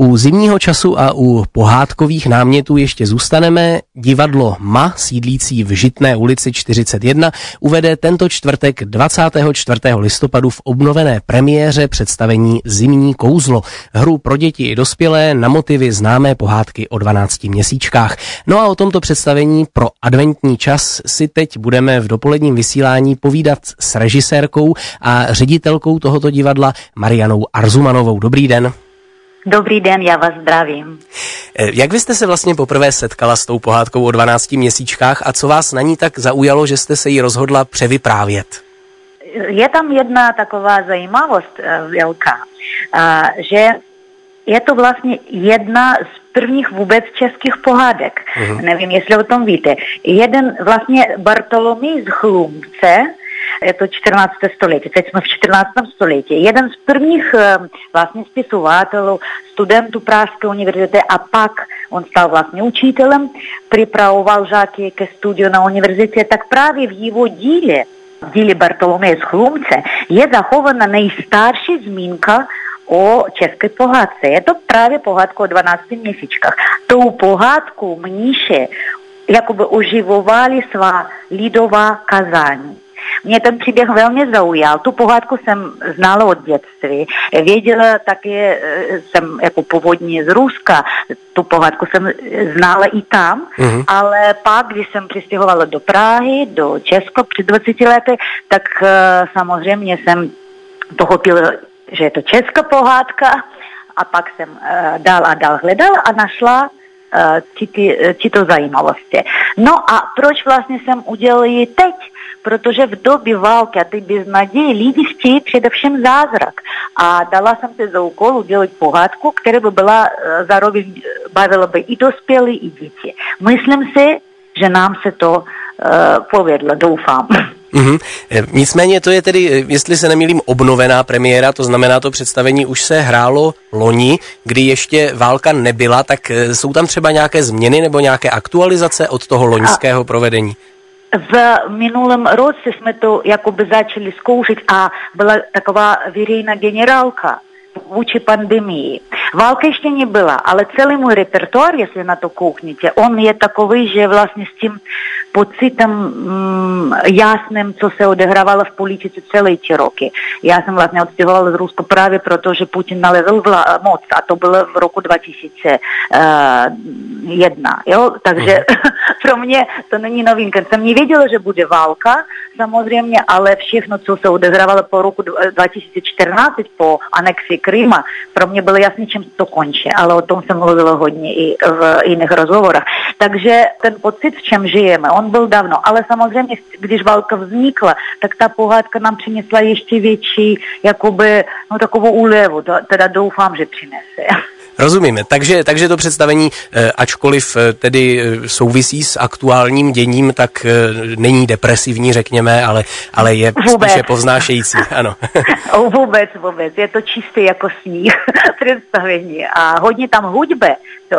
U zimního času a u pohádkových námětů ještě zůstaneme. Divadlo MA, sídlící v Žitné ulici 41, uvede tento čtvrtek 24. listopadu v obnovené premiéře představení Zimní kouzlo. Hru pro děti i dospělé na motivy známé pohádky o 12 měsíčkách. No a o tomto představení pro adventní čas si teď budeme v dopoledním vysílání povídat s režisérkou a ředitelkou tohoto divadla Marianou Arzumanovou. Dobrý den. Dobrý den, já vás zdravím. Eh, jak vy jste se vlastně poprvé setkala s tou pohádkou o 12 měsíčkách a co vás na ní tak zaujalo, že jste se jí rozhodla převyprávět? Je tam jedna taková zajímavost eh, velká, že je to vlastně jedna z prvních vůbec českých pohádek. Uh-huh. Nevím, jestli o tom víte. Jeden vlastně Bartolomej z Chlumce, je to 14. století, teď jsme v 14. století. Jeden z prvních eh, vlastně spisovatelů, studentů Pražské univerzity a pak on stal vlastně učitelem, připravoval žáky ke studiu na univerzitě, tak právě v jeho díle, v díle Bartolomeje z Chlumce, je zachována nejstarší zmínka o české pohádce. Je to právě pohádka o 12 měsíčkách. Tou pohádku mníše jakoby oživovali svá lidová kazání. Mě ten příběh velmi zaujal. Tu pohádku jsem znala od dětství. Věděla také, eh, jsem jako původně z Ruska, tu pohádku jsem znala i tam, mm-hmm. ale pak, když jsem přistěhovala do Prahy, do Česko před 20 lety, tak uh, samozřejmě jsem pochopila, že je to česká pohádka a pak jsem uh, dál a dál hledala a našla tyto zajímavosti. No a proč vlastně jsem udělala ji teď? Protože v době války a ty beznaději lidi chtějí především zázrak. A dala jsem si za úkol udělat pohádku, která by byla zároveň bavila by i dospělí, i děti. Myslím si, že nám se to uh, povedlo, doufám. Mm-hmm. Nicméně to je tedy, jestli se nemýlím, obnovená premiéra, to znamená, to představení už se hrálo loni, kdy ještě válka nebyla, tak jsou tam třeba nějaké změny nebo nějaké aktualizace od toho loňského provedení? В минулом році ми то якоби зачали скушать, а была такова верейна генералка вучи пандемії. Валки ще не була, але цілий мій репертуар, якщо на то кухніте, он є таковий же, власне, з цим pocitem mm, jasným, co se odehrávala v politice celé ty roky. Já jsem vlastně odstěhovala z Rusko právě proto, že Putin nalezl vla, moc a to bylo v roku 2001. Jo? Takže pro mě to není novinka. Jsem nevěděla, že bude válka, samozřejmě, ale všechno, co se odehrávalo po roku 2014, po anexi Kryma, pro mě bylo jasné, čím to končí, ale o tom jsem mluvila hodně i v jiných rozhovorech. Takže ten pocit, v čem žijeme, on byl dávno, ale samozřejmě, když válka vznikla, tak ta pohádka nám přinesla ještě větší, jakoby, no takovou úlevu, teda doufám, že přinese. Rozumíme. Takže, takže to představení, eh, ačkoliv eh, tedy eh, souvisí s aktuálním děním, tak není depresivní, řekněme, ale, ale je vůbec. spíše povznášející. Ano. vůbec, vůbec. Je to čistý jako sníh představení. A hodně tam hudby,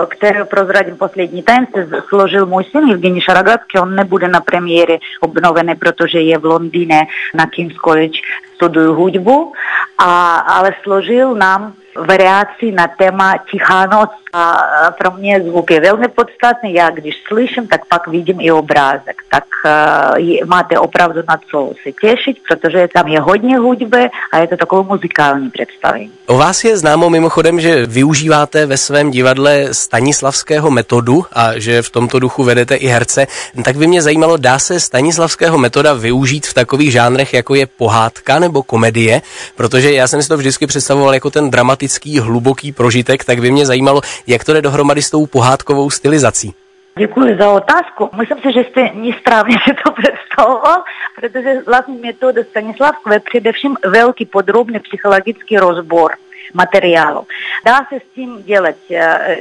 kterou prozradím poslední tajemství, složil můj syn Evgení Šaragatský. On nebude na premiéře obnovený, protože je v Londýně na King's College studuju hudbu, a, ale složil nám variací na téma Tichá noc. A pro mě zvuk je velmi podstatný. Já když slyším, tak pak vidím i obrázek. Tak uh, máte opravdu na co se těšit, protože tam je hodně hudby a je to takové muzikální představení. O vás je známo mimochodem, že využíváte ve svém divadle Stanislavského metodu a že v tomto duchu vedete i herce. Tak by mě zajímalo, dá se Stanislavského metoda využít v takových žánrech, jako je pohádka nebo komedie? Protože já jsem si to vždycky představoval jako ten dramatický, hluboký prožitek, tak by mě zajímalo, jak to jde dohromady s tou pohádkovou stylizací? Děkuji za otázku. Myslím si, že jste nesprávně si to představoval, protože vlastně metoda Stanislavského je především velký podrobný psychologický rozbor materiálu. Dá se s tím dělat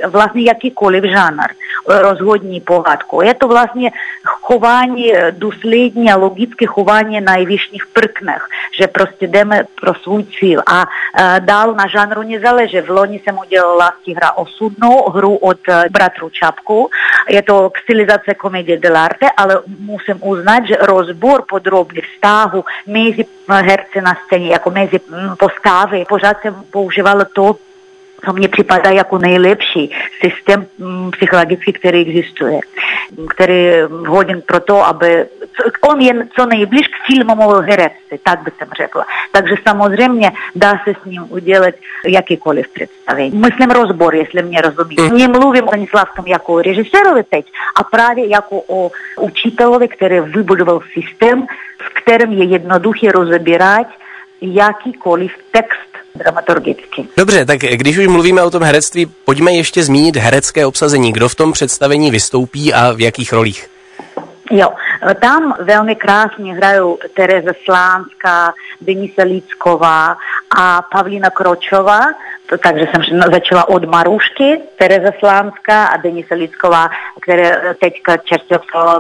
vlastně jakýkoliv žánr, rozhodní pohádku. Je to vlastně chování důslední a logické chování na vyšších prknech, že prostě jdeme pro svůj cíl. A dál na žánru nezáleží. V loni jsem udělala hra osudnou, hru od bratru Čapku. Je to stylizace komedie dell'arte, ale musím uznat, že rozbor podrobný vztahu mezi herci na scéně, jako mezi postavy, pořád jsem používala to, to mně připadá jako nejlepší systém mm, psychologický, který existuje, který vhodен pro to, aby on je co nejblíž k filmovému herectví, tak by jsem řekla. Takže samozřejmě dá se s ním udělat jakýkoliv představení. Myslím rozbor, jestli mě rozumíte. Mm. Nemluvím o Stanislavském jako o režisérovi teď, a právě jako o učitelovi, který vybudoval systém, v kterém je jednoduché rozebírat jakýkoliv text dramaturgicky. Dobře, tak když už mluvíme o tom herectví, pojďme ještě zmínit herecké obsazení. Kdo v tom představení vystoupí a v jakých rolích? Jo, tam velmi krásně hrajou Tereza Slánská, Denisa Lícková a Pavlína Kročová, takže jsem začala od Marušky, Tereza Slánská a Denisa Lícková, která teďka čerstvě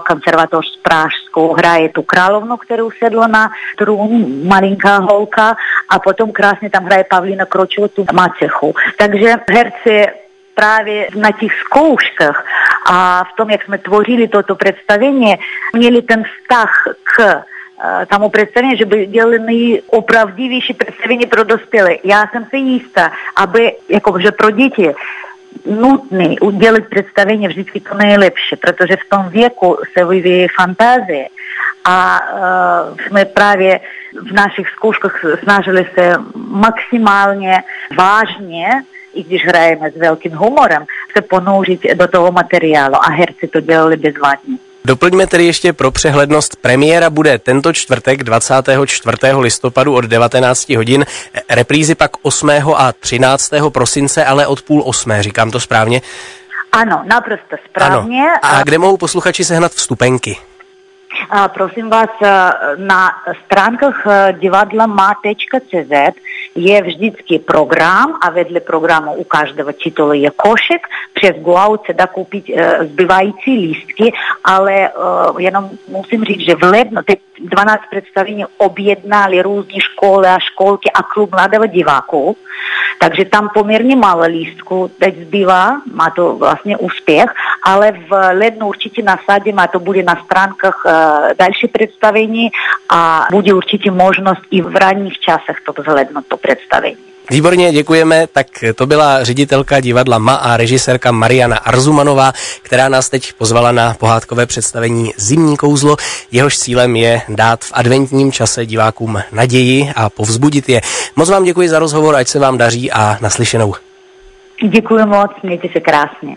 konservatoř s Pražskou hraje tu královnu, kterou sedla na trůn, malinká holka a potom krásně tam hraje Pavlína Kročová tu macechu. Takže herci právě na těch zkouškách a v tom, jak jsme tvořili toto představení, měli ten vztah k tomu představení, že by dělali nejopravdivější představení pro dospělé. Já jsem si jistá, aby, jakože pro děti, nutný udělat představení vždycky to nejlepší, protože v tom věku se vyvíjí fantazie a uh, jsme právě v našich zkouškách snažili se maximálně vážně i když hrajeme s velkým humorem, se ponouřit do toho materiálu a herci to dělali bezvadně. Doplňme tedy ještě pro přehlednost. Premiéra bude tento čtvrtek 24. listopadu od 19 hodin, reprízy pak 8. a 13. prosince, ale od půl osmé, říkám to správně? Ano, naprosto správně. Ano. A kde mohou posluchači sehnat vstupenky? Prosím vás, na stránkách divadla ma.cz je vždycky program a vedle programu u každého titulu je košek. Přes Guau se dá koupit uh, zbývající lístky, ale jenom musím říct, že v lednu, teď 12 představení objednali různé školy a školky a klub mladého diváků, takže tam poměrně málo lístků teď zbývá, má to vlastně úspěch, ale v lednu určitě nasadím a to bude na stránkách uh, další představení a bude určitě možnost i v ranních časech to zhlednout to představení. Výborně, děkujeme. Tak to byla ředitelka divadla MA a režisérka Mariana Arzumanová, která nás teď pozvala na pohádkové představení Zimní kouzlo. Jehož cílem je dát v adventním čase divákům naději a povzbudit je. Moc vám děkuji za rozhovor, ať se vám daří a naslyšenou. Děkuji moc, mějte se krásně.